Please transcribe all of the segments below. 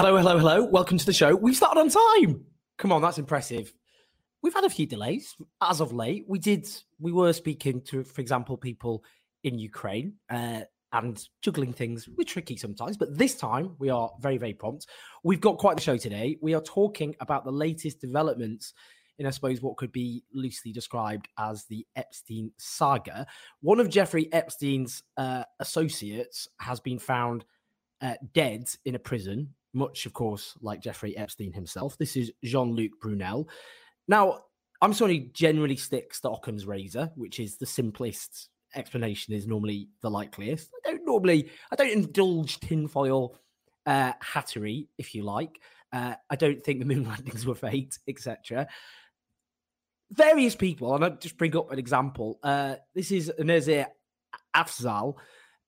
Hello, hello, hello. Welcome to the show. We've started on time. Come on, that's impressive. We've had a few delays as of late. We did, we were speaking to, for example, people in Ukraine uh, and juggling things. We're tricky sometimes, but this time we are very, very prompt. We've got quite the show today. We are talking about the latest developments in, I suppose, what could be loosely described as the Epstein saga. One of Jeffrey Epstein's uh, associates has been found uh, dead in a prison much, of course, like Jeffrey Epstein himself. This is Jean Luc Brunel. Now, I'm sorry, generally sticks to Occam's razor, which is the simplest explanation, is normally the likeliest. I don't normally, I don't indulge tinfoil uh, hattery, if you like. Uh, I don't think the moon landings were faked, etc. Various people, and I'll just bring up an example. Uh, this is Nazir Afzal,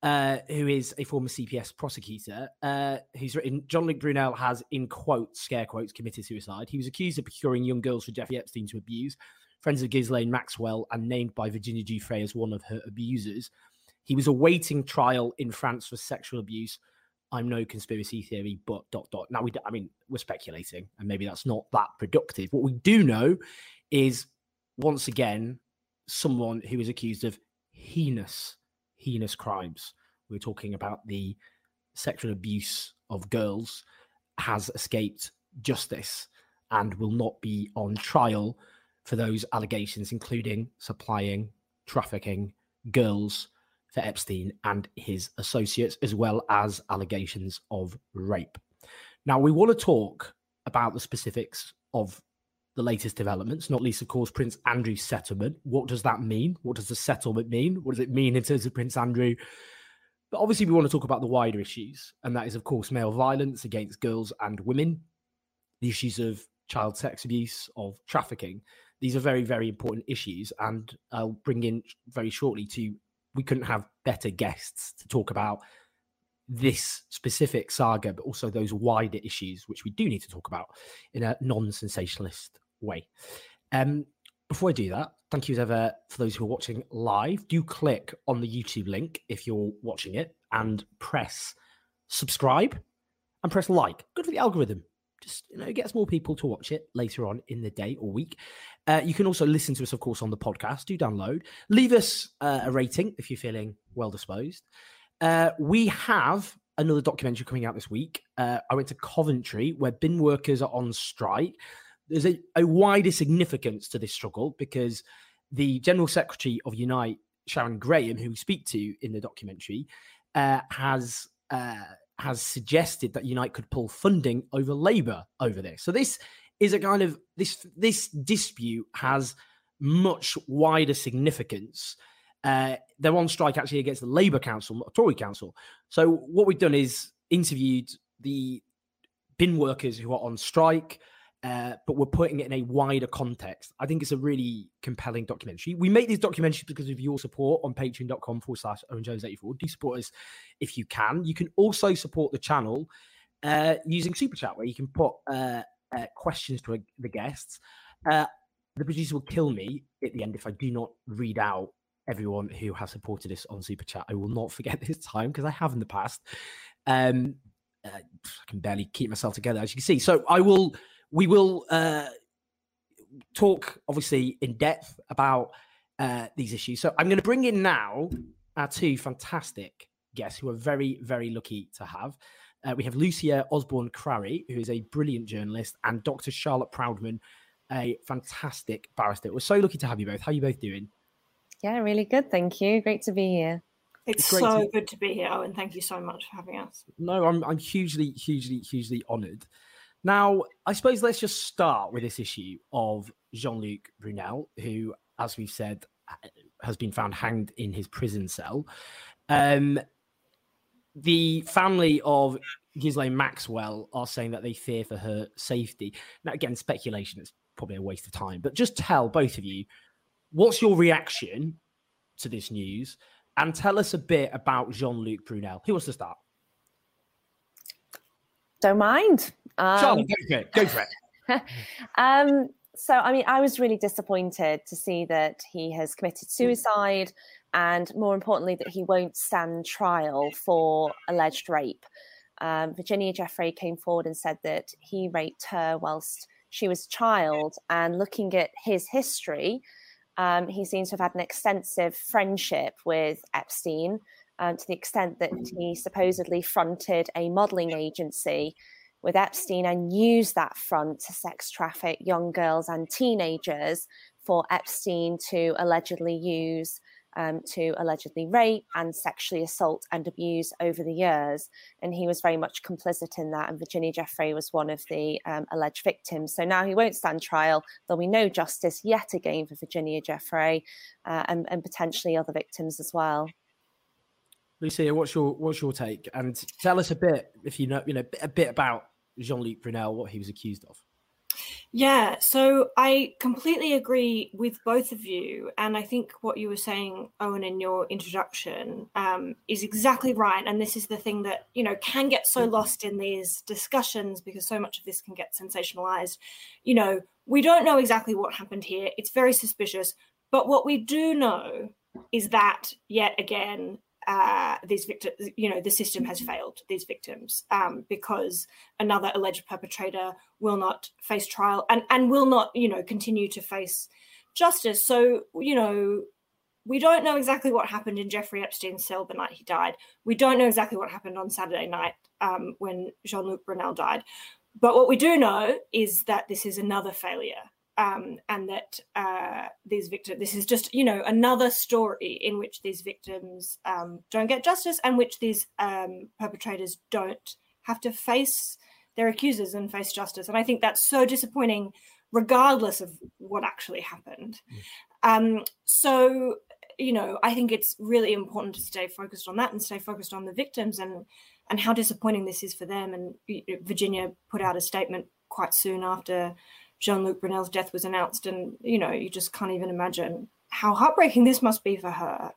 uh, who is a former CPS prosecutor, uh, who's written Jean Luc Brunel has, in quotes, scare quotes, committed suicide. He was accused of procuring young girls for Jeffrey Epstein to abuse, friends of Ghislaine Maxwell, and named by Virginia Giuffre as one of her abusers. He was awaiting trial in France for sexual abuse. I'm no conspiracy theory, but dot dot. Now we, I mean, we're speculating, and maybe that's not that productive. What we do know is, once again, someone who is accused of heinous heinous crimes. We're talking about the sexual abuse of girls has escaped justice and will not be on trial for those allegations, including supplying, trafficking girls for Epstein and his associates, as well as allegations of rape. Now, we want to talk about the specifics of the latest developments, not least, of course, Prince Andrew's settlement. What does that mean? What does the settlement mean? What does it mean in terms of Prince Andrew? But obviously, we want to talk about the wider issues, and that is, of course, male violence against girls and women, the issues of child sex abuse, of trafficking. These are very, very important issues, and I'll bring in very shortly to we couldn't have better guests to talk about this specific saga, but also those wider issues, which we do need to talk about in a non sensationalist way. Um, before I do that, thank you as ever for those who are watching live. Do click on the YouTube link if you're watching it and press subscribe and press like. Good for the algorithm. Just you know, it gets more people to watch it later on in the day or week. Uh, you can also listen to us, of course, on the podcast. Do download. Leave us uh, a rating if you're feeling well disposed. Uh, we have another documentary coming out this week. Uh, I went to Coventry where bin workers are on strike there's a, a wider significance to this struggle because the General Secretary of Unite, Sharon Graham, who we speak to in the documentary, uh, has uh, has suggested that Unite could pull funding over Labour over this. So this is a kind of this this dispute has much wider significance. Uh, they're on strike actually against the Labour Council, not Tory Council. So what we've done is interviewed the bin workers who are on strike, uh, but we're putting it in a wider context. I think it's a really compelling documentary. We make these documentaries because of your support on patreon.com forward slash Owen Jones 84. Do support us if you can. You can also support the channel uh, using Super Chat, where you can put uh, uh questions to the guests. Uh, the producer will kill me at the end if I do not read out everyone who has supported us on Super Chat. I will not forget this time because I have in the past. Um, I can barely keep myself together, as you can see. So I will we will uh, talk, obviously, in depth about uh, these issues. So I'm going to bring in now our two fantastic guests who are very, very lucky to have. Uh, we have Lucia Osborne Crowley, who is a brilliant journalist, and Dr. Charlotte Proudman, a fantastic barrister. We're so lucky to have you both. How are you both doing? Yeah, really good. Thank you. Great to be here. It's, it's so to... good to be here, and thank you so much for having us. No, I'm I'm hugely, hugely, hugely honoured. Now, I suppose let's just start with this issue of Jean Luc Brunel, who, as we've said, has been found hanged in his prison cell. Um, the family of Ghislaine Maxwell are saying that they fear for her safety. Now, again, speculation is probably a waste of time, but just tell both of you what's your reaction to this news and tell us a bit about Jean Luc Brunel. Who wants to start? Don't mind. Um, Charlotte, go for it. Go for it. um, so, I mean, I was really disappointed to see that he has committed suicide and, more importantly, that he won't stand trial for alleged rape. Um, Virginia Giuffre came forward and said that he raped her whilst she was a child. And looking at his history, um, he seems to have had an extensive friendship with Epstein um, to the extent that he supposedly fronted a modeling agency with Epstein and used that front to sex traffic young girls and teenagers for Epstein to allegedly use um, to allegedly rape and sexually assault and abuse over the years. And he was very much complicit in that. And Virginia Giuffre was one of the um, alleged victims. So now he won't stand trial. There'll be no justice yet again for Virginia Giuffre uh, and, and potentially other victims as well. Lucia, what's your what's your take? And tell us a bit, if you know, you know, a bit about Jean-Luc Brunel, what he was accused of. Yeah, so I completely agree with both of you. And I think what you were saying, Owen, in your introduction um, is exactly right. And this is the thing that, you know, can get so mm-hmm. lost in these discussions because so much of this can get sensationalized. You know, we don't know exactly what happened here. It's very suspicious. But what we do know is that, yet again, uh, these victims, you know, the system has failed these victims um, because another alleged perpetrator will not face trial and, and will not, you know, continue to face justice. So, you know, we don't know exactly what happened in Jeffrey Epstein's cell the night he died. We don't know exactly what happened on Saturday night um, when Jean Luc Brunel died. But what we do know is that this is another failure um, and that uh, these victims, this is just, you know, another story in which these victims um, don't get justice and which these um, perpetrators don't have to face their accusers and face justice. And I think that's so disappointing, regardless of what actually happened. Mm. so, you know, I think it's really important to stay focused on that and stay focused on the victims and and how disappointing this is for them. And Virginia put out a statement quite soon after Jean Luc Brunel's death was announced, and you know, you just can't even imagine how heartbreaking this must be for her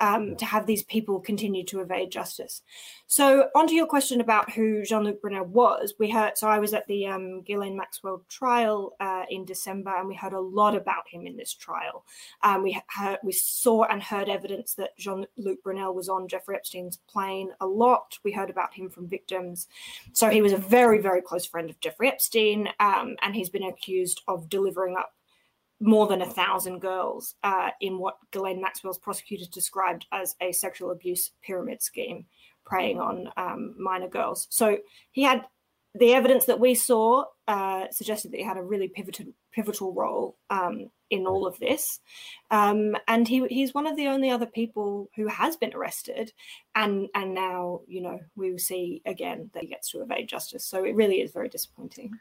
um, to have these people continue to evade justice. So, onto your question about who Jean Luc Brunel was, we heard. So, I was at the um, Ghislaine Maxwell trial uh, in December, and we heard a lot about him in this trial. Um, we heard, we saw and heard evidence that Jean Luc Brunel was on Jeffrey Epstein's plane a lot. We heard about him from victims. So, he was a very, very close friend of Jeffrey Epstein, um, and he's been accused of delivering up more than a thousand girls uh, in what Ghislaine Maxwell's prosecutors described as a sexual abuse pyramid scheme, preying on um, minor girls. So he had the evidence that we saw uh, suggested that he had a really pivotal pivotal role um, in all of this, um, and he he's one of the only other people who has been arrested, and and now you know we will see again that he gets to evade justice. So it really is very disappointing.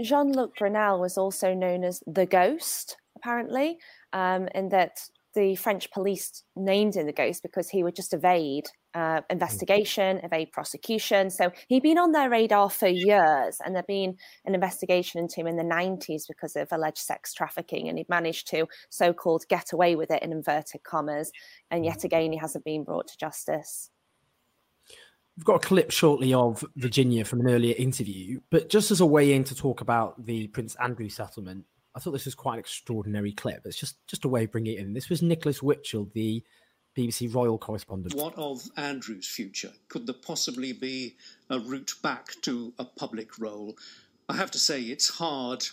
Jean Luc Brunel was also known as the Ghost, apparently, um, in that the French police named him the Ghost because he would just evade uh, investigation, evade prosecution. So he'd been on their radar for years, and there'd been an investigation into him in the 90s because of alleged sex trafficking, and he'd managed to so called get away with it in inverted commas. And yet again, he hasn't been brought to justice. We've got a clip shortly of Virginia from an earlier interview, but just as a way in to talk about the Prince Andrew settlement, I thought this was quite an extraordinary clip. It's just just a way of bringing it in. This was Nicholas Witchell, the BBC royal correspondent. What of Andrew's future? Could there possibly be a route back to a public role? I have to say, it's hard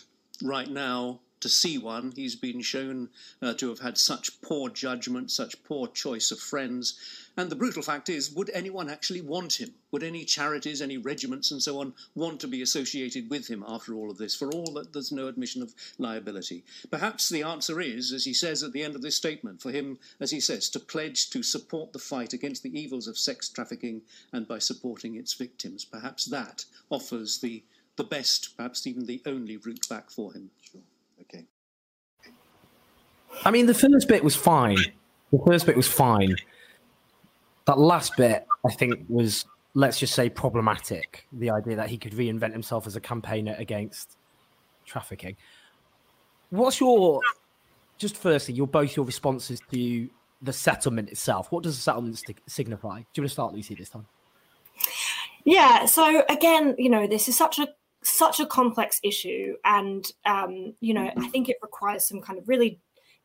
right now to see one. He's been shown uh, to have had such poor judgment, such poor choice of friends. And the brutal fact is, would anyone actually want him? Would any charities, any regiments, and so on want to be associated with him after all of this, for all that there's no admission of liability? Perhaps the answer is, as he says at the end of this statement, for him, as he says, to pledge to support the fight against the evils of sex trafficking and by supporting its victims. Perhaps that offers the, the best, perhaps even the only route back for him. Sure. Okay. I mean, the first bit was fine. The first bit was fine. That last bit, I think, was let's just say problematic. The idea that he could reinvent himself as a campaigner against trafficking. What's your just firstly your both your responses to the settlement itself? What does the settlement st- signify? Do you want to start, Lucy, this time? Yeah. So again, you know, this is such a such a complex issue, and um, you know, I think it requires some kind of really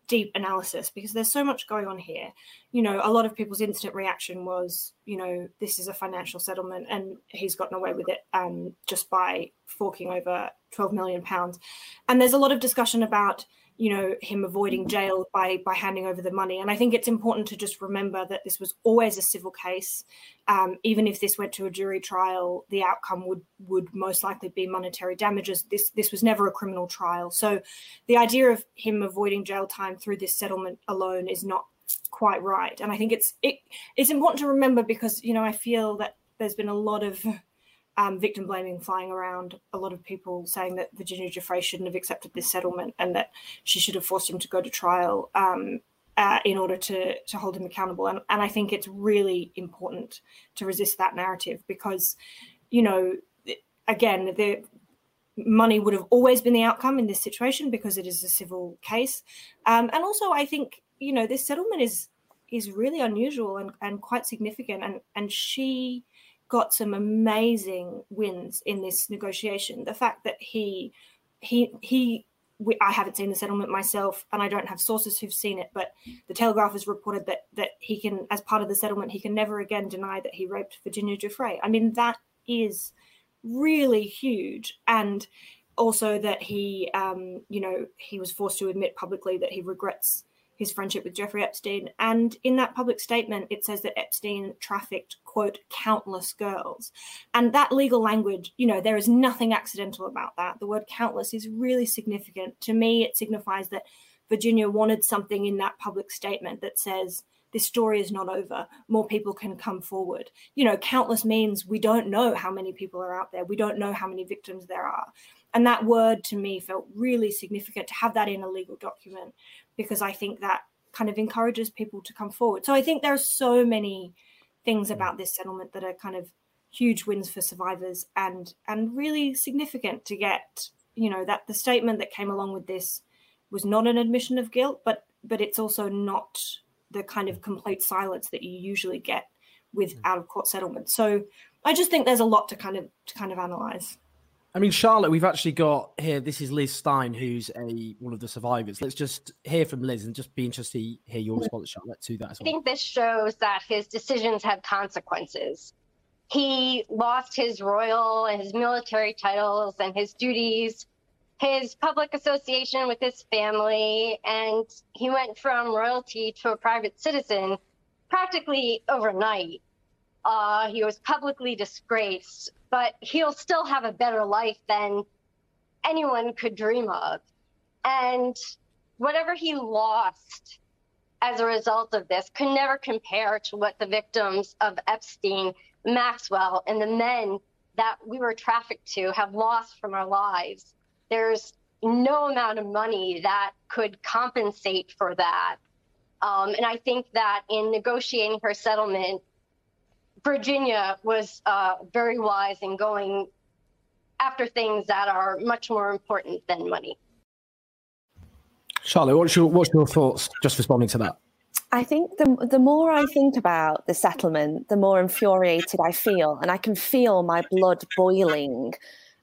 deep analysis because there's so much going on here. You know, a lot of people's instant reaction was, you know, this is a financial settlement and he's gotten away with it um, just by forking over 12 million pounds. And there's a lot of discussion about you know him avoiding jail by by handing over the money. And i think it's important to just remember that this was always a civil case. Um, even if this went to a jury trial the outcome would would most likely be monetary damages. This this was never a criminal trial. So the idea of him avoiding jail time through this settlement alone is not quite right. And i think it's it, it's important to remember because you know i feel that there's been a lot of um, victim blaming flying around. A lot of people saying that Virginia Giuffre shouldn't have accepted this settlement and that she should have forced him to go to trial um, uh, in order to to hold him accountable. And, and I think it's really important to resist that narrative because, you know, again, the money would have always been the outcome in this situation because it is a civil case. Um, and also, I think you know this settlement is is really unusual and, and quite significant. And and she got some amazing wins in this negotiation. The fact that he he he we, I haven't seen the settlement myself, and I don't have sources who've seen it. But the Telegraph has reported that that he can, as part of the settlement, he can never again deny that he raped Virginia Giuffre. I mean, that is really huge, and also that he, um, you know, he was forced to admit publicly that he regrets his friendship with Jeffrey Epstein. And in that public statement, it says that Epstein trafficked, quote, countless girls. And that legal language, you know, there is nothing accidental about that. The word countless is really significant. To me, it signifies that Virginia wanted something in that public statement that says, this story is not over. More people can come forward. You know, countless means we don't know how many people are out there. We don't know how many victims there are. And that word to me felt really significant to have that in a legal document because I think that kind of encourages people to come forward. So I think there are so many things mm. about this settlement that are kind of huge wins for survivors and and really significant to get you know that the statement that came along with this was not an admission of guilt but but it's also not the kind of mm. complete silence that you usually get with mm. out of court settlements. So i just think there's a lot to kind of to kind of analyze I mean, Charlotte, we've actually got here. This is Liz Stein, who's a one of the survivors. Let's just hear from Liz and just be interested to hear your response, Charlotte, to that as well. I think this shows that his decisions had consequences. He lost his royal and his military titles and his duties, his public association with his family, and he went from royalty to a private citizen practically overnight. Uh, he was publicly disgraced but he'll still have a better life than anyone could dream of. And whatever he lost as a result of this could never compare to what the victims of Epstein, Maxwell, and the men that we were trafficked to have lost from our lives. There's no amount of money that could compensate for that. Um, and I think that in negotiating her settlement, Virginia was uh, very wise in going after things that are much more important than money. Charlotte, what's your what's your thoughts just responding to that? I think the the more I think about the settlement, the more infuriated I feel, and I can feel my blood boiling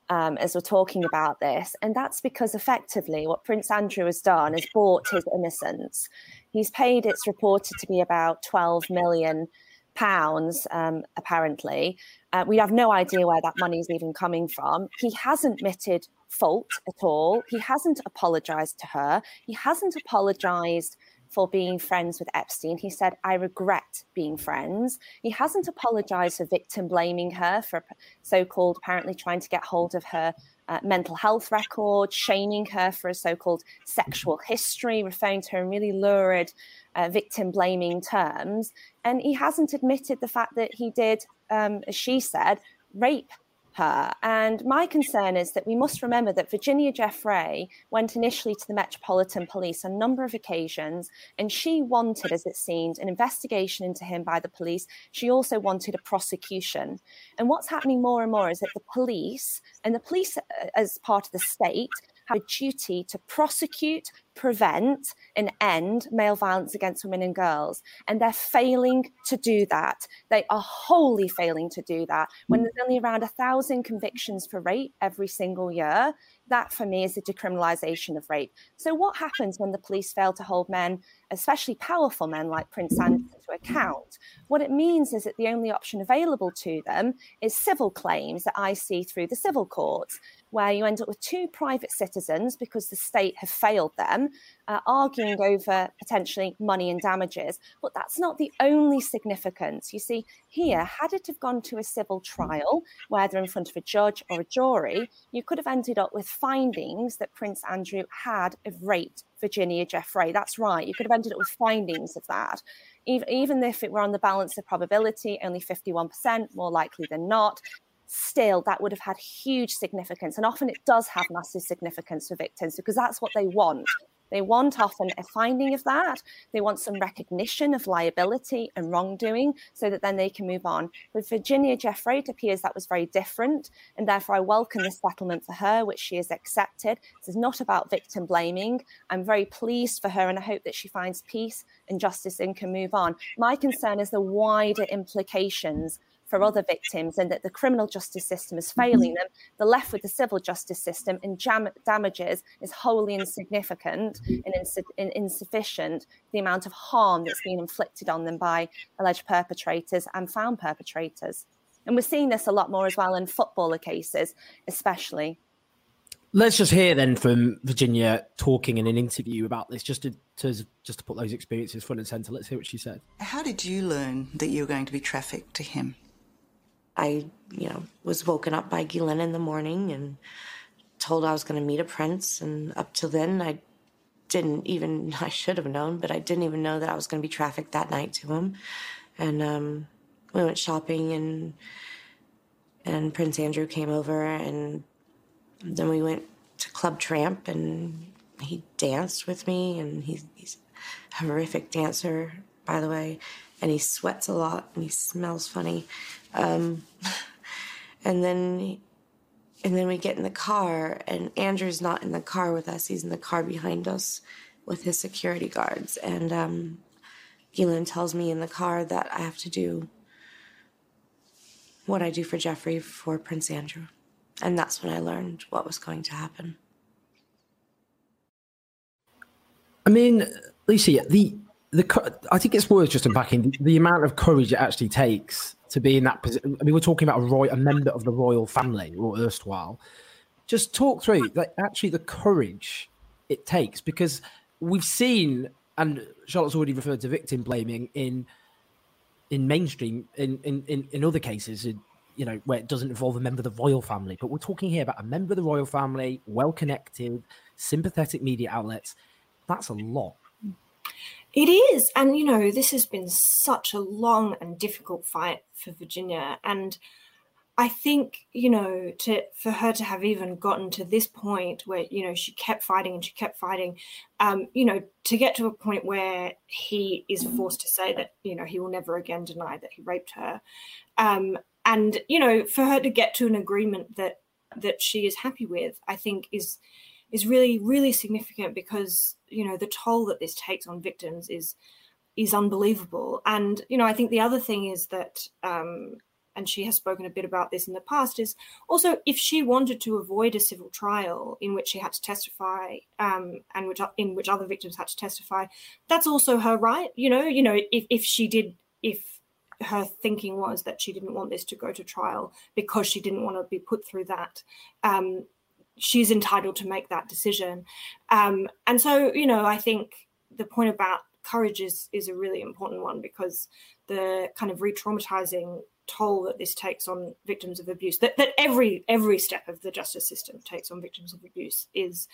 um, as we're talking about this. And that's because effectively, what Prince Andrew has done is bought his innocence. He's paid, it's reported to be about 12 million pounds, um, apparently. Uh, we have no idea where that money is even coming from. He hasn't admitted fault at all. He hasn't apologized to her. He hasn't apologized for being friends with Epstein. He said, I regret being friends. He hasn't apologized for victim blaming her for so called apparently trying to get hold of her uh, mental health record, shaming her for a so called sexual history, referring to her in really lurid uh, victim blaming terms. And he hasn't admitted the fact that he did, um, as she said, rape her. And my concern is that we must remember that Virginia Giuffre went initially to the Metropolitan Police on a number of occasions, and she wanted, as it seemed, an investigation into him by the police. She also wanted a prosecution. And what's happening more and more is that the police, and the police uh, as part of the state, have a duty to prosecute, prevent, and end male violence against women and girls. And they're failing to do that. They are wholly failing to do that. When mm. there's only around a thousand convictions for rape every single year, that for me is the decriminalization of rape. So, what happens when the police fail to hold men, especially powerful men like Prince Andrew, to account? What it means is that the only option available to them is civil claims that I see through the civil courts, where you end up with two private citizens because the state have failed them, uh, arguing over potentially money and damages. But that's not the only significance. You see, here, had it have gone to a civil trial, whether in front of a judge or a jury, you could have ended up with findings that Prince Andrew had of raped Virginia Giuffre. That's right. You could have ended up with findings of that. Even, even if it were on the balance of probability, only 51%, more likely than not, still that would have had huge significance. And often it does have massive significance for victims because that's what they want. They want often a finding of that. They want some recognition of liability and wrongdoing so that then they can move on. With Virginia Giuffre, it appears that was very different. And therefore, I welcome this settlement for her, which she has accepted. This is not about victim blaming. I'm very pleased for her and I hope that she finds peace and justice and can move on. My concern is the wider implications for other victims and that the criminal justice system is failing mm-hmm. them. The left with the civil justice system in jam- damages is wholly insignificant and ins- in- insufficient. The amount of harm that's been inflicted on them by alleged perpetrators and found perpetrators. And we're seeing this a lot more as well in footballer cases, especially. Let's just hear then from Virginia talking in an interview about this, just to, to just to put those experiences front and center. Let's hear what she said. How did you learn that you were going to be trafficked to him? I, you know, was woken up by Ghislaine in the morning and told I was going to meet a prince. And up till then, I didn't even, I should have known, but I didn't even know that I was going to be trafficked that night to him. And um, we went shopping and and Prince Andrew came over and then we went to Club Tramp and he danced with me and he's, he's a horrific dancer, by the way, and he sweats a lot and he smells funny. Um, and then and then we get in the car and Andrew's not in the car with us. He's in the car behind us with his security guards. And um, tells me in the car that I have to do what I do for Jeffrey for Prince Andrew. And that's when I learned what was going to happen. I mean, Lucy, the the I think it's worth just unpacking the, amount of courage it actually takes to be in that position. I mean, we're talking about a roy, a member of the royal family or erstwhile. Just talk through like actually the courage it takes because we've seen, and Charlotte's already referred to victim blaming in in mainstream in in in, in other cases. In, you know, where it doesn't involve a member of the royal family, but we're talking here about a member of the royal family, well connected, sympathetic media outlets. That's a lot. It is. And, you know, this has been such a long and difficult fight for Virginia. And I think, you know, to for her to have even gotten to this point where, you know, she kept fighting and she kept fighting, um, you know, to get to a point where he is forced to say that, you know, he will never again deny that he raped her. Um, and, you know, for her to get to an agreement that that she is happy with, I think is is really, really significant because you know the toll that this takes on victims is is unbelievable. And you know, I think the other thing is that, um, and she has spoken a bit about this in the past, is also if she wanted to avoid a civil trial in which she had to testify, um, and which in which other victims had to testify, that's also her right. You know, you know, if if she did, if her thinking was that she didn't want this to go to trial because she didn't want to be put through that. Um, she's entitled to make that decision. Um, and so, you know, I think the point about courage is is a really important one because the kind of re-traumatizing toll that this takes on victims of abuse that, that every every step of the justice system takes on victims of abuse is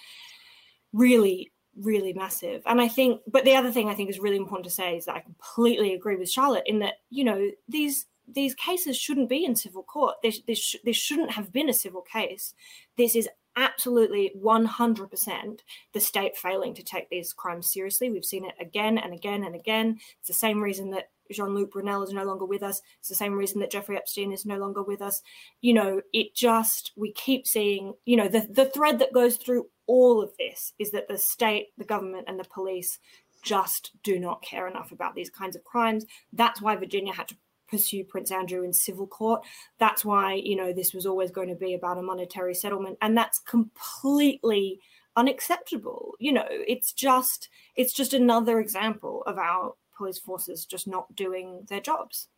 really really massive and i think but the other thing i think is really important to say is that i completely agree with charlotte in that you know these these cases shouldn't be in civil court. This this this shouldn't have been a civil case. This is absolutely 100% the state failing to take these crimes seriously. We've seen it again and again and again. It's the same reason that Jean Luc Brunel is no longer with us. It's the same reason that Jeffrey Epstein is no longer with us. You know, it just, we keep seeing, you know, the, the thread that goes through all of this is that the state, the government, and the police just do not care enough about these kinds of crimes. That's why Virginia had to pursue Prince Andrew in civil court. That's why, you know, this was always going to be about a monetary settlement. And that's completely unacceptable. You know, it's just it's just another example of our police forces just not doing their jobs.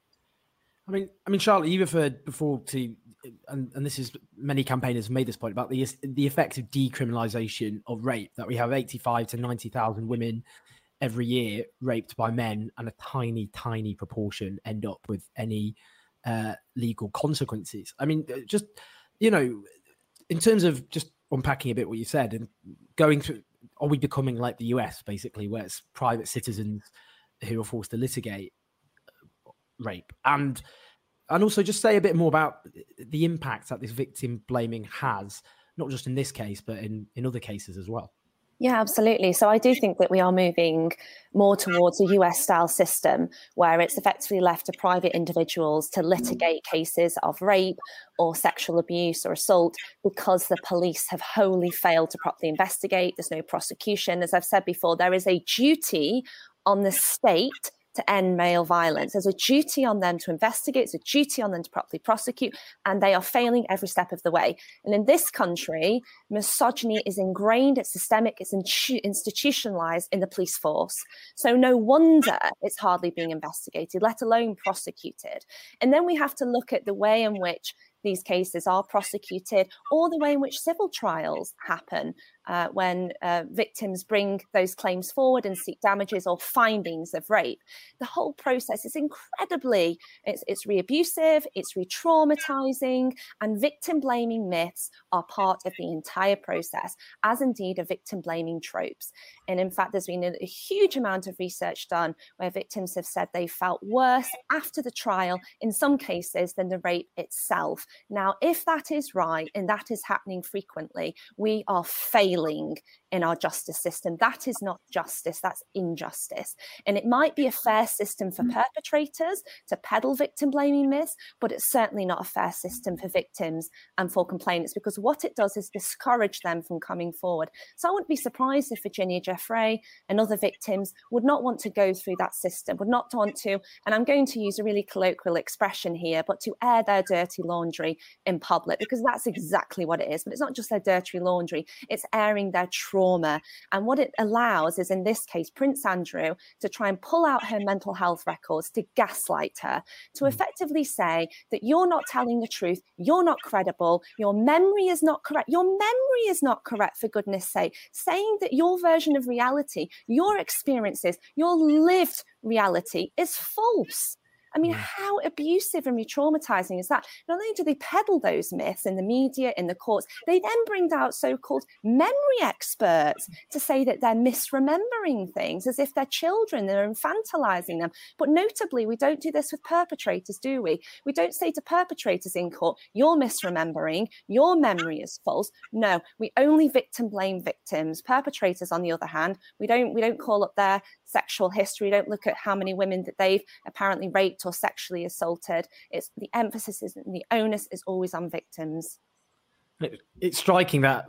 I mean, I mean, Charlotte, you referred before to, and, and this is many campaigners made this point about the the effect of decriminalisation of rape. That we have eighty five to ninety thousand women every year raped by men, and a tiny, tiny proportion end up with any uh, legal consequences. I mean, uh, just you know, in terms of just unpacking a bit what you said and going through, are we becoming like the US basically, where it's private citizens who are forced to litigate uh, rape and and also just say a bit more about the impact that this victim blaming has, not just in this case, but in in other cases as well. Yeah, absolutely. So I do think that we are moving more towards a US style system where it's effectively left to private individuals to litigate cases of rape or sexual abuse or assault because the police have wholly failed to properly investigate. There's no prosecution. As I've said before, there is a duty on the state to end male violence. There's a duty on them to investigate, it's a duty on them to properly prosecute, and they are failing every step of the way. And in this country, misogyny is ingrained, it's systemic, it's institutionalized in the police force. So no wonder it's hardly being investigated, let alone prosecuted. And then we have to look at the way in which these cases are prosecuted or the way in which civil trials happen uh, when uh, victims bring those claims forward and seek damages or findings of rape. The whole process is incredibly, it's, it's re-abusive, it's re-traumatizing, and victim blaming myths are part of the entire process, as indeed are victim blaming tropes. And in fact, there's been a, a huge amount of research done where victims have said they felt worse after the trial, in some cases, than the rape itself. Now, if that is right, and that is happening frequently, we are failing failing in our justice system. That is not justice, that's injustice. And it might be a fair system for mm. perpetrators to peddle victim blaming myths, but it's certainly not a fair system for victims and for complainants because what it does is discourage them from coming forward. So I wouldn't be surprised if Virginia Giuffre and other victims would not want to go through that system, would not want to, and I'm going to use a really colloquial expression here, but to air their dirty laundry in public because that's exactly what it is. But it's not just their dirty laundry, it's airing their trauma. And what it allows is, in this case, Prince Andrew to try and pull out her mental health records to gaslight her, to mm. effectively say that you're not telling the truth, you're not credible, your memory is not correct, your memory is not correct, for goodness sake, saying that your version of reality, your experiences, your lived reality is false. I mean, how abusive and re traumatizing is that? Not only do they peddle those myths in the media, in the courts, they then bring out so called memory experts to say that they're misremembering things as if they're children, they're infantilizing them. But notably, we don't do this with perpetrators, do we? We don't say to perpetrators in court, you're misremembering, your memory is false. No, we only victim blame victims. Perpetrators, on the other hand, we don't we don't call up their sexual history, don't look at how many women that they've apparently raped or sexually assaulted. It's the emphasis is the onus is always on victims. It's striking that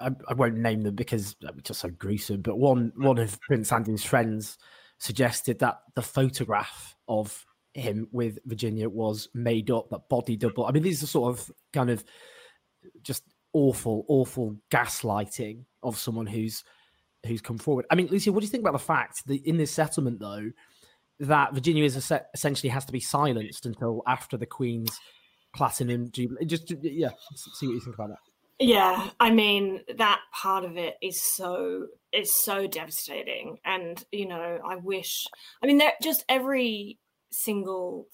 I, I won't name them because it's just so gruesome. But one one of Prince Andrew's friends suggested that the photograph of him with Virginia was made up, that body double. I mean, these are sort of kind of just awful, awful gaslighting of someone who's who's come forward. I mean, Lucy, what do you think about the fact that in this settlement, though, that Virginia is essentially has to be silenced until after the Queen's platinum jubilee? Just yeah, see what you think about that. Yeah, I mean that part of it is so is so devastating, and you know, I wish. I mean, that just every single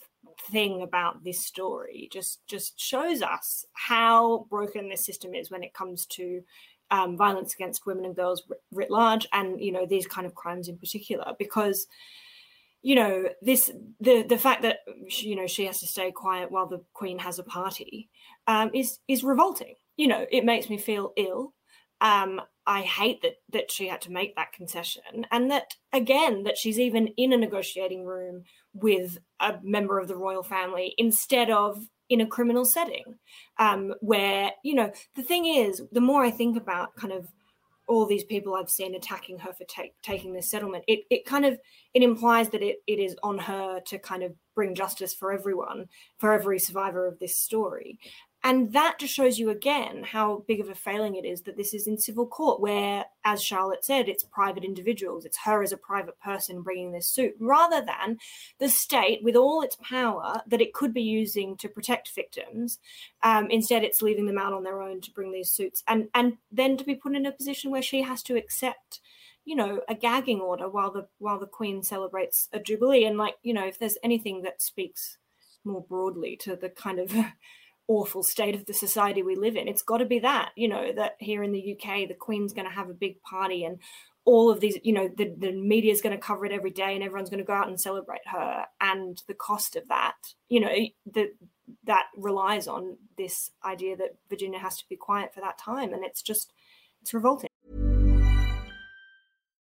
thing about this story just just shows us how broken this system is when it comes to um, violence against women and girls writ large, and you know these kind of crimes in particular, because you know this the the fact that you know she has to stay quiet while the queen has a party um, is is revolting. You know, it makes me feel ill. Um, I hate that that she had to make that concession, and that again that she's even in a negotiating room with a member of the royal family instead of in a criminal setting, um, where you know the thing is, the more I think about kind of all these people I've seen attacking her for take, taking this settlement, it it kind of it implies that it, it is on her to kind of bring justice for everyone, for every survivor of this story. And that just shows you again how big of a failing it is that this is in civil court, where, as Charlotte said, it's private individuals. It's her as a private person bringing this suit, rather than the state with all its power that it could be using to protect victims. Um, instead, it's leaving them out on their own to bring these suits, and and then to be put in a position where she has to accept you know a gagging order while the while the queen celebrates a jubilee and like you know if there's anything that speaks more broadly to the kind of awful state of the society we live in. It's got to be that, you know, that here in the UK, the Queen's going to have a big party and all of these, you know, the, the media is going to cover it every day and everyone's going to go out and celebrate her. And the cost of that, you know, the, that relies on this idea that Virginia has to be quiet for that time. And it's just, it's revolting.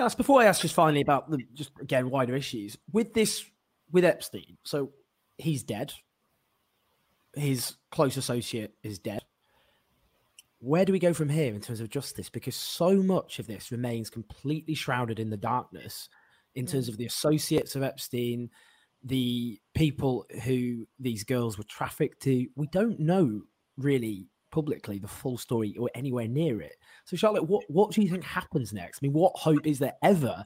Cass, before I ask just finally about the just again wider issues with this with Epstein, so he's dead. His close associate is dead. Where do we go from here in terms of justice? Because so much of this remains completely shrouded in the darkness in terms of the associates of Epstein, the people who these girls were trafficked to. We don't know really publicly the full story or anywhere near it. So, Charlotte, what, what do you think happens next? I mean, what hope is there ever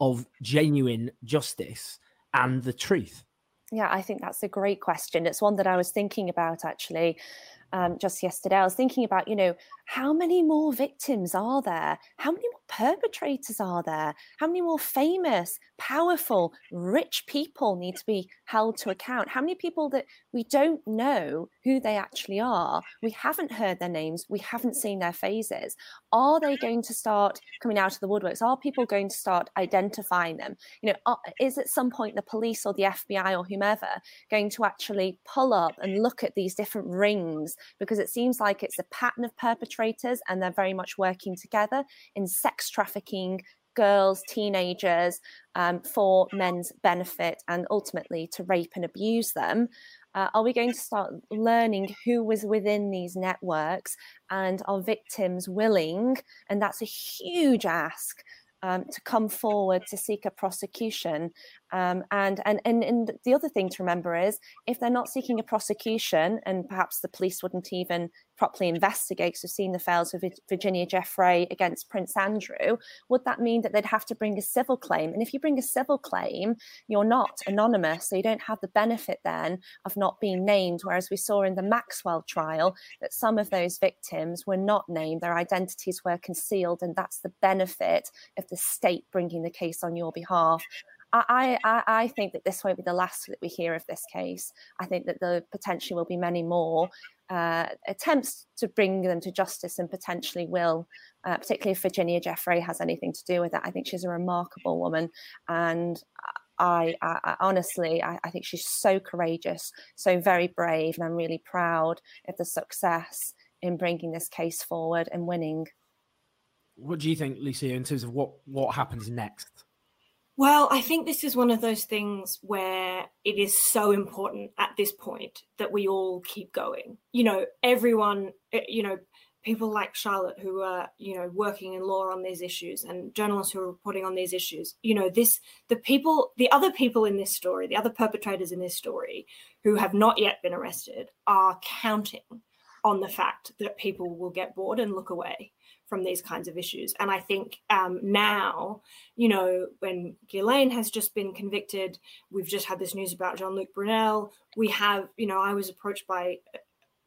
of genuine justice and the truth? Yeah, I think that's a great question. It's one that I was thinking about actually um, just yesterday. I was thinking about, you know, how many more victims are there? How many more perpetrators are there? How many more famous, powerful, rich people need to be held to account? How many people that we don't know who they actually are? We haven't heard their names, we haven't seen their faces. Are they going to start coming out of the woodworks? Are people going to start identifying them? You know, are, is at some point the police or the FBI or whomever going to actually pull up and look at these different rings because it seems like it's a pattern of perpetrators and they're very much working together in sex trafficking girls, teenagers um, for men's benefit and ultimately to rape and abuse them. Uh, are we going to start learning who was within these networks and are victims willing? And that's a huge ask um, to come forward to seek a prosecution. Um, and, and, and, and the other thing to remember is if they're not seeking a prosecution, and perhaps the police wouldn't even properly investigate. So, we've seen the fails of Virginia Giuffre against Prince Andrew. Would that mean that they'd have to bring a civil claim? And if you bring a civil claim, you're not anonymous, so you don't have the benefit then of not being named. Whereas we saw in the Maxwell trial that some of those victims were not named, their identities were concealed, and that's the benefit of the state bringing the case on your behalf. I, I, I think that this won't be the last that we hear of this case. I think that there potentially will be many more uh, attempts to bring them to justice and potentially will, uh, particularly if Virginia Giuffre has anything to do with it. I think she's a remarkable woman. And I, I, I honestly, I, I, think she's so courageous, so very brave. And I'm really proud of the success in bringing this case forward and winning. What do you think, Lucia, in terms of what, what happens next? Well, I think this is one of those things where it is so important at this point that we all keep going. You know, everyone, eh, you know, people like Charlotte who are, you know, working in law on these issues and journalists who are reporting on these issues. You know, this, the people, the other people in this story, the other perpetrators in this story who have not yet been arrested are counting on the fact that people will get bored and look away from these kinds of issues. And I think um, now, you know, when Ghislaine has just been convicted, we've just had this news about Jean Luc Brunel. We have, you know, I was approached by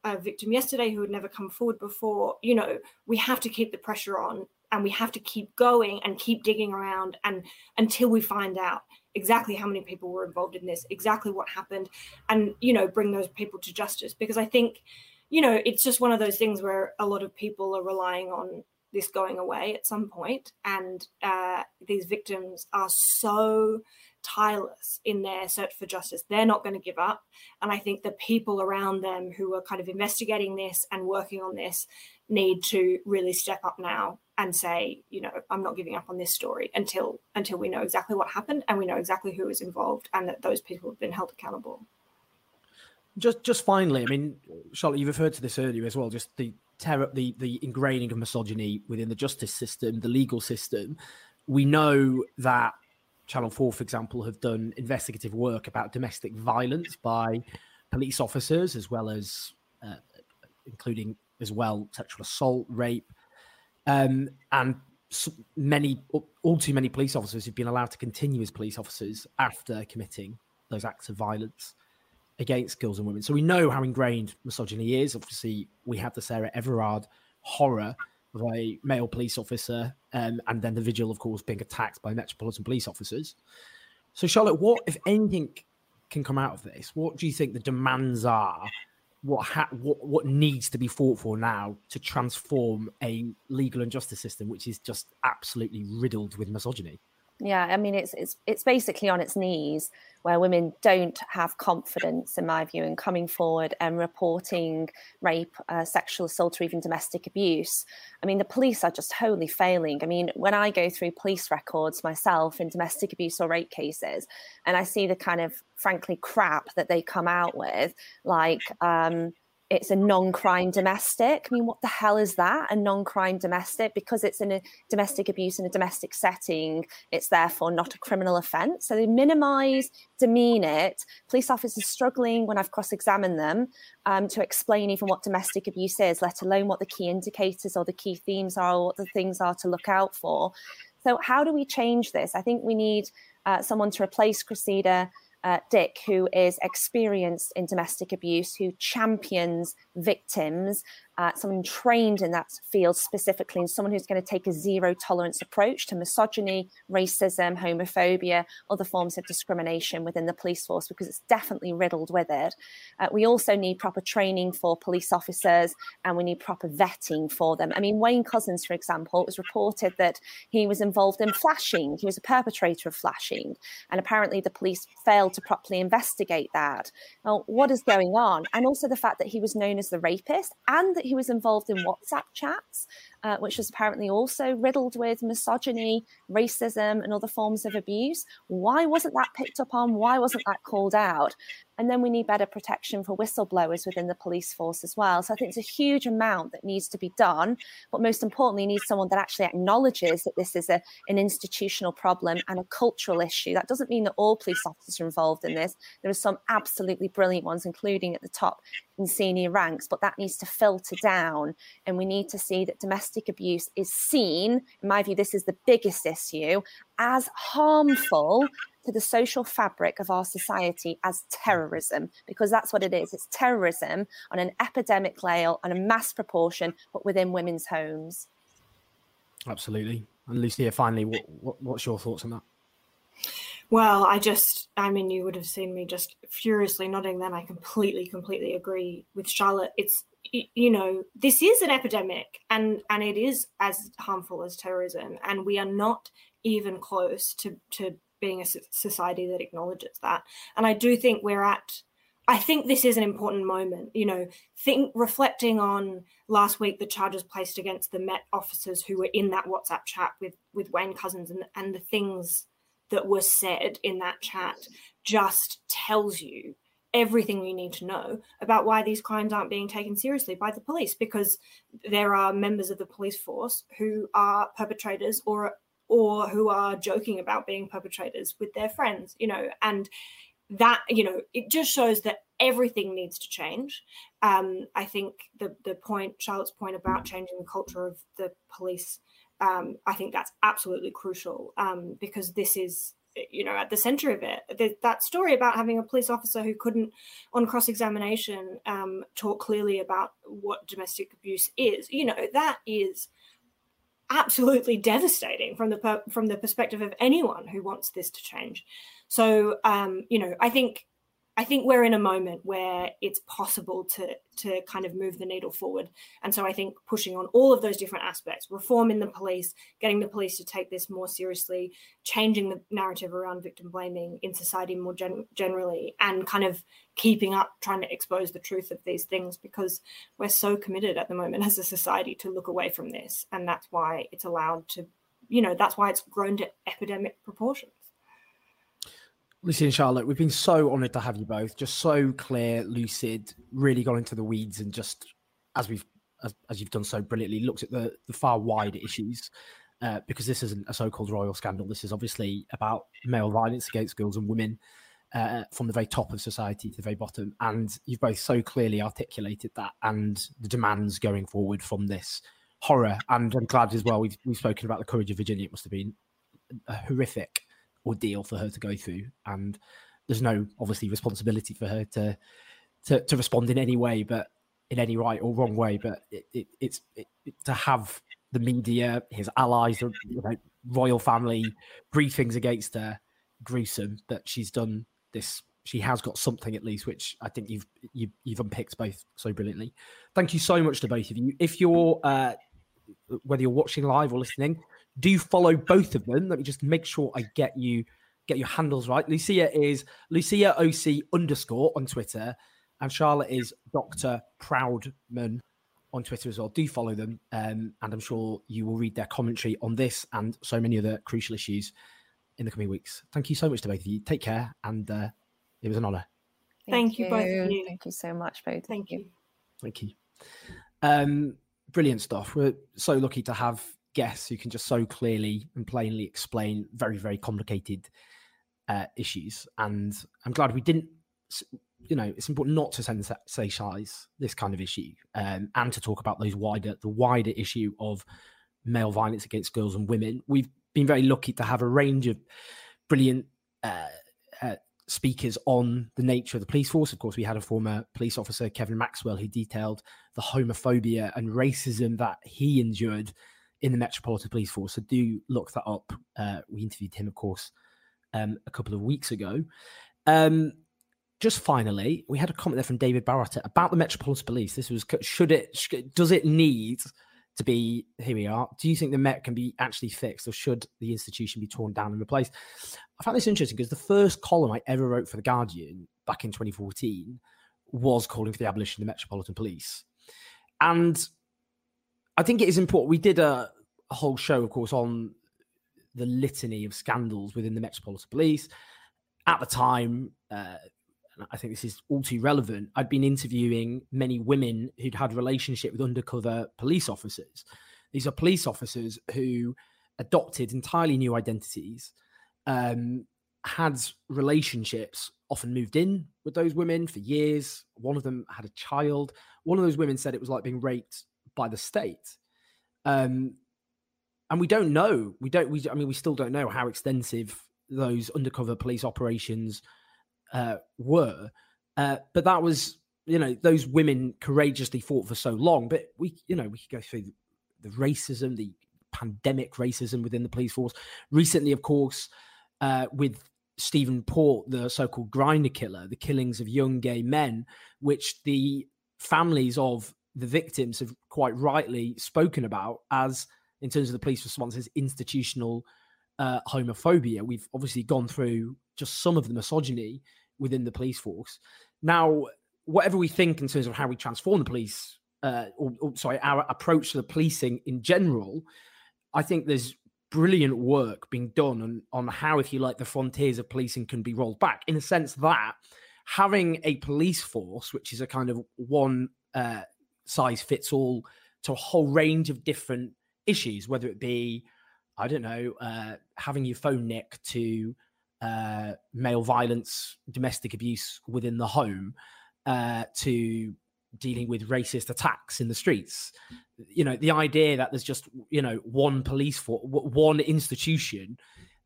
a victim yesterday who had never come forward before. You know, we have to keep the pressure on and we have to keep going and keep digging around and until we find out exactly how many people were involved in this exactly what happened and you know bring those people to justice because i think you know it's just one of those things where a lot of people are relying on this going away at some point. And uh, these victims are so tireless in their search for justice. They're not going to give up. And I think the people around them who are kind of investigating this and working on this need to really step up now and say, you know, I'm not giving up on this story until until we know exactly what happened and we know exactly who was involved and that those people have been held accountable. Just just finally, I mean, Charlotte, you referred to this earlier as well, just the terror, the the ingraining of misogyny within the justice system, the legal system. We know that Channel Four, for example, have done investigative work about domestic violence by police officers, as well as uh, including as well sexual assault, rape, um, and many, all too many police officers have been allowed to continue as police officers after committing those acts of violence against girls and women. So we know how ingrained misogyny is. Obviously, we have the Sarah Everard horror of a male police officer, um, and then the vigil, of course, being attacked by Metropolitan Police officers. So, Charlotte, what, if anything, can come out of this? What do you think the demands are? What ha- what what needs to be fought for now to transform a legal and justice system which is just absolutely riddled with misogyny? Yeah, I mean it's it's it's basically on its knees where women don't have confidence, in my view, in coming forward and reporting rape, uh, sexual assault, or even domestic abuse. I mean, the police are just wholly failing. I mean, when I go through police records myself in domestic abuse or rape cases, and I see the kind of frankly crap that they come out with, like. Um, it's a non-crime domestic. I mean, what the hell is that? A non-crime domestic because it's in a domestic abuse in a domestic setting. It's therefore not a criminal offence. So they minimise, demean it. Police officers struggling when I've cross-examined them um, to explain even what domestic abuse is, let alone what the key indicators or the key themes are, or what the things are to look out for. So how do we change this? I think we need uh, someone to replace Cressida uh, Dick, who is experienced in domestic abuse, who champions victims uh, someone trained in that field specifically, and someone who's going to take a zero tolerance approach to misogyny, racism, homophobia, other forms of discrimination within the police force, because it's definitely riddled with it. Uh, we also need proper training for police officers, and we need proper vetting for them. I mean, Wayne Couzens, for example, it was reported that he was involved in flashing. He was a perpetrator of flashing, and apparently the police failed to properly investigate that. Now, what is going on? And also the fact that he was known as the rapist and that he was involved in WhatsApp chats uh, which was apparently also riddled with misogyny, racism, and other forms of abuse. Why wasn't that picked up on? Why wasn't that called out? And then we need better protection for whistleblowers within the police force as well. So I think there's a huge amount that needs to be done. But most importantly, you need someone that actually acknowledges that this is a, an institutional problem and a cultural issue. That doesn't mean that all police officers are involved in this. There are some absolutely brilliant ones, including at the top in senior ranks, but that needs to filter down. And we need to see that domestic abuse is seen, in my view, this is the biggest issue, as harmful to the social fabric of our society as terrorism, because that's what it is. It's terrorism on an epidemic scale, on a mass proportion, but within women's homes. Absolutely. And Lucia, finally, what, what, what's your thoughts on that? Well, I just, I mean, you would have seen me just furiously nodding. Then I completely, completely agree with Charlotte. It's, you know, this is an epidemic, and and it is as harmful as terrorism, and we are not even close to to being a society that acknowledges that. And I do think we're at I think this is an important moment, you know, think reflecting on last week the charges placed against the Met officers who were in that WhatsApp chat with with Wayne Couzens and and the things that were said in that chat just tells you everything we need to know about why these crimes aren't being taken seriously by the police because there are members of the police force who are perpetrators or or who are joking about being perpetrators with their friends, you know, and that, you know, it just shows that everything needs to change. Um, I think the the point, Charlotte's point about changing the culture of the police, um, I think that's absolutely crucial um, because this is you know at the center of it the, that story about having a police officer who couldn't on cross-examination um, talk clearly about what domestic abuse is you know that is absolutely devastating from the from the perspective of anyone who wants this to change. So um, you know, I think I think we're in a moment where it's possible to to kind of move the needle forward. And so I think pushing on all of those different aspects, reform in the police, getting the police to take this more seriously, changing the narrative around victim blaming in society more gen- generally, and kind of keeping up trying to expose the truth of these things because we're so committed at the moment as a society to look away from this, and that's why it's allowed to, you know, that's why it's grown to epidemic proportions. Lucy and Charlotte, we've been so honoured to have you both. Just so clear, lucid, really gone into the weeds, and just as we've as, as you've done so brilliantly, looked at the the far wider issues. Uh, because this isn't a so-called royal scandal. This is obviously about male violence against girls and women uh, from the very top of society to the very bottom. And you've both so clearly articulated that and the demands going forward from this horror. And I'm glad as well we've we've spoken about the courage of Virginia. It must have been horrific ordeal for her to go through, and there's no obviously responsibility for her to to, to respond in any way, but in any right or wrong way. But it, it, it's it, to have the media, his allies, the you know, royal family briefings against her, gruesome that she's done this. She has got something at least, which I think you've you, you've unpicked both so brilliantly. Thank you so much to both of you. If you're uh, whether you're watching live or listening, do you follow both of them. Let me just make sure I get you get your handles right. Lucia is Lucia OC underscore on Twitter, and Charlotte is Doctor Proudman on Twitter as well. Do follow them, um, and I'm sure you will read their commentary on this and so many other crucial issues in the coming weeks. Thank you so much to both of you. Take care, and uh, it was an honour. Thank, Thank you, both of you. Thank you so much, both. Thank you. Thank you. Um, brilliant stuff. We're so lucky to have guests who can just so clearly and plainly explain very, very complicated uh, issues. And I'm glad we didn't, you know, it's important not to sensationalize this kind of issue um, and to talk about those wider, the wider issue of male violence against girls and women. We've been very lucky to have a range of brilliant uh, uh, speakers on the nature of the police force. Of course, we had a former police officer, Kevin Maxwell, who detailed the homophobia and racism that he endured in the Metropolitan Police Force. So do look that up. Uh, we interviewed him, of course, um, a couple of weeks ago. Um, just finally, we had a comment there from David Barrett about the Metropolitan Police. This was should it does it need to be here we are. Do you think the Met can be actually fixed, or should the institution be torn down and replaced? I found this interesting because the first column I ever wrote for the Guardian back in 2014 was calling for the abolition of the Metropolitan Police, and I think it is important. We did a, a whole show, of course, on the litany of scandals within the Metropolitan Police. At the time, uh, I think this is all too relevant. I'd been interviewing many women who'd had relationship with undercover police officers. These are police officers who adopted entirely new identities, um, had relationships, often moved in with those women for years. One of them had a child. One of those women said it was like being raped by the state. Um, and we don't know. We don't. We. I mean, we still don't know how extensive those undercover police operations uh, were. Uh, but that was, you know, those women courageously fought for so long. But we, you know, we could go through the, the racism, the pandemic racism within the police force. Recently, of course, uh, with Stephen Port, the so-called Grindr killer, the killings of young gay men, which the families of the victims have quite rightly spoken about as, in terms of the police response, institutional uh, homophobia. We've obviously gone through just some of the misogyny within the police force. Now, whatever we think in terms of how we transform the police, uh, or, or sorry, our approach to the policing in general, I think there's brilliant work being done on, on how, if you like, the frontiers of policing can be rolled back in a sense that having a police force, which is a kind of one uh, size fits all to a whole range of different issues, whether it be, I don't know, uh, having your phone nicked to uh, male violence, domestic abuse within the home, uh, to dealing with racist attacks in the streets. You know, the idea that there's just you know one police for one institution.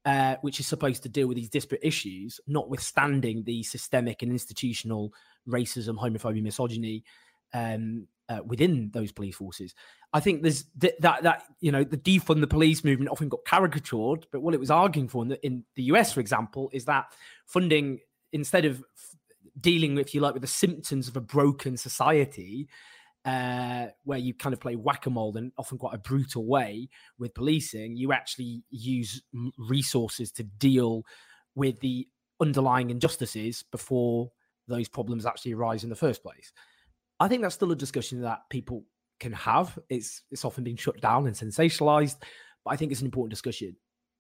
Uh, which is supposed to deal with these disparate issues, notwithstanding the systemic and institutional racism, homophobia, misogyny um, uh, within those police forces. I think there's th- that that you know the defund the police movement often got caricatured, but what it was arguing for in the, in the US, for example, is that funding instead of f- dealing, if you like, with the symptoms of a broken society. Uh, where you kind of play whack-a-mole in often quite a brutal way with policing, you actually use resources to deal with the underlying injustices before those problems actually arise in the first place. I think that's still a discussion that people can have. It's it's often been shut down and sensationalized, but I think it's an important discussion.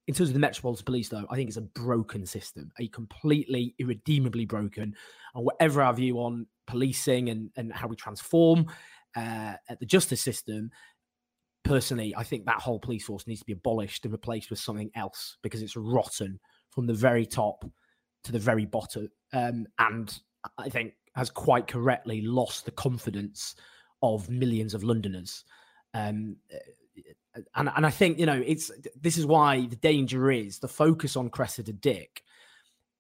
In terms of the Metropolitan Police, though, I think it's a broken system, a completely irredeemably broken. And whatever our view on policing and, and how we transform uh, the justice system, personally, I think that whole police force needs to be abolished and replaced with something else because it's rotten from the very top to the very bottom. Um, and I think has quite correctly lost the confidence of millions of Londoners. Um, uh, and, and I think, you know, it's this is why the danger is the focus on Cressida Dick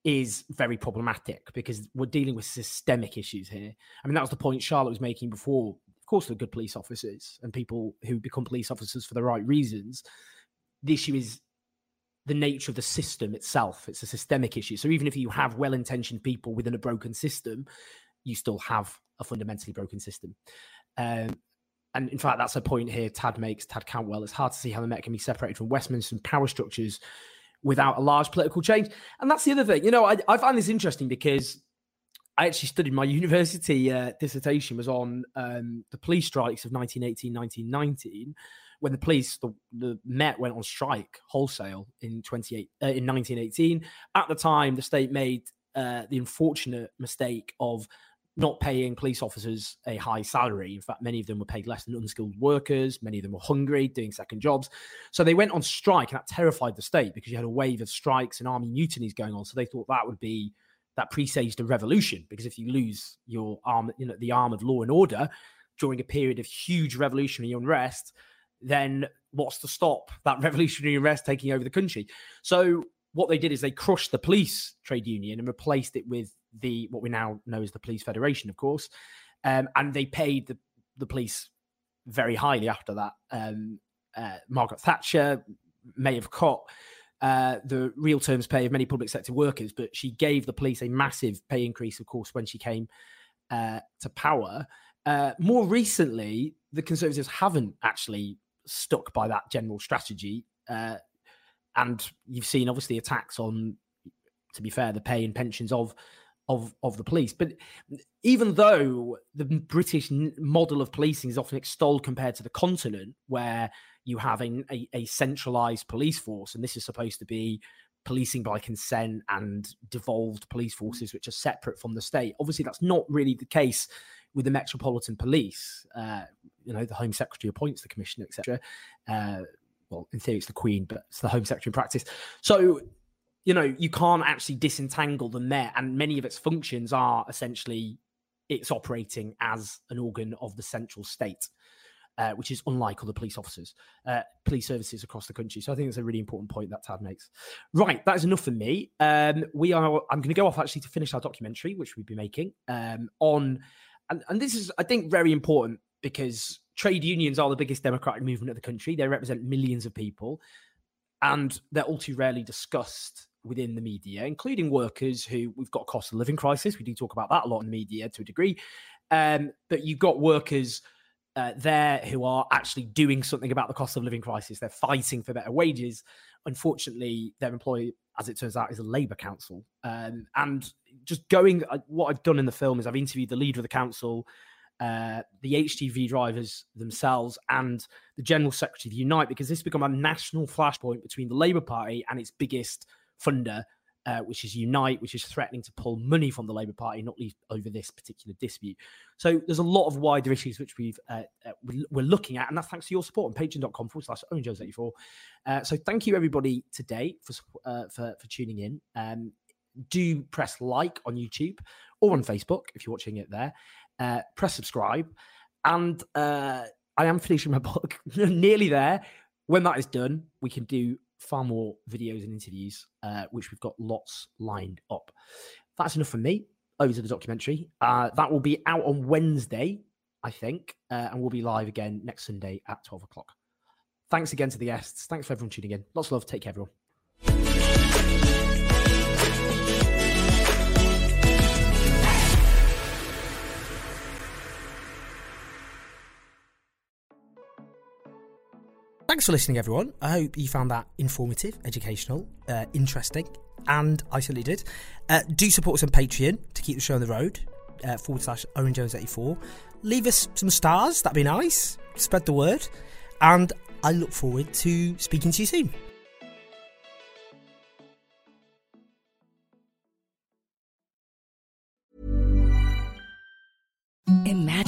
is very problematic because we're dealing with systemic issues here. I mean, that was the point Charlotte was making before. Of course, they're good police officers and people who become police officers for the right reasons. The issue is the nature of the system itself. It's a systemic issue. So even if you have well intentioned people within a broken system, you still have a fundamentally broken system. Um, and in fact, that's a point here Tad makes, Tad Cantwell. It's hard to see how the Met can be separated from Westminster power structures without a large political change. And that's the other thing. You know, I, I find this interesting because I actually studied my university uh, dissertation was on um, the police strikes of 1918, 1919, when the police, the, the Met went on strike wholesale in 28 uh, in 1918. At the time, the state made uh, the unfortunate mistake of not paying police officers a high salary. In fact, many of them were paid less than unskilled workers. Many of them were hungry, doing second jobs. So they went on strike, and that terrified the state because you had a wave of strikes and army mutinies going on. So they thought that would be that presaged a revolution because if you lose your arm, you know, the arm of law and order during a period of huge revolutionary unrest, then what's to stop that revolutionary unrest taking over the country? So what they did is they crushed the police trade union and replaced it with the what we now know as the police federation, of course, um, and they paid the the police very highly after that. Um, uh, Margaret Thatcher may have cut uh, the real terms pay of many public sector workers, but she gave the police a massive pay increase, of course, when she came uh, to power. Uh, more recently, the Conservatives haven't actually stuck by that general strategy. Uh, and you've seen obviously attacks on, to be fair, the pay and pensions of of of the police. But even though the British model of policing is often extolled compared to the continent, where you have a, a, a centralized police force, and this is supposed to be policing by consent and devolved police forces which are separate from the state. Obviously, that's not really the case with the Metropolitan Police. Uh, you know, the Home Secretary appoints the commissioner, etc. Uh, well, in theory, it's the Queen, but it's the Home Secretary in practice. So, you know, you can't actually disentangle them there. and many of its functions are essentially it's operating as an organ of the central state. Uh, which is unlike other police officers, uh, police services across the country. So I think it's a really important point that Tad makes. Right, that is enough for me. Um, we are. I'm going to go off actually to finish our documentary, which we've been making um, on, and, and this is I think very important because trade unions are the biggest democratic movement of the country. They represent millions of people, and they're all too rarely discussed within the media, including workers who we've got a cost of living crisis. We do talk about that a lot in the media to a degree. Um, but you've got workers uh, there who are actually doing something about the cost of living crisis. They're fighting for better wages. Unfortunately, their employer, as it turns out, is a Labour council. Um, and just going, uh, what I've done in the film is I've interviewed the leader of the council, uh, the HGV drivers themselves, and the general secretary of Unite, because this has become a national flashpoint between the Labour Party and its biggest funder, uh, which is Unite, which is threatening to pull money from the Labour Party, not least over this particular dispute. So there's a lot of wider issues which we've uh, uh, we're looking at, and that's thanks to your support on patreon.com forward slash Owen Jones 84. Uh, so thank you everybody today for uh, for, for tuning in. Um, do press like on YouTube or on Facebook if you're watching it there. Uh, press subscribe, and I am finishing my book, nearly there. When that is done, we can do far more videos and interviews, uh, which we've got lots lined up. That's enough for me. Over to the documentary. Uh, that will be out on Wednesday, I think, uh, and we'll be live again next Sunday at 12 o'clock. Thanks again to the guests. Thanks for everyone tuning in. Lots of love. Take care, everyone. Thanks for listening, everyone. I hope you found that informative, educational, uh, interesting, and I certainly did. Uh, do support us on Patreon to keep the show on the road, uh, forward slash Owen Jones 84. Leave us some stars, that'd be nice. Spread the word. And I look forward to speaking to you soon.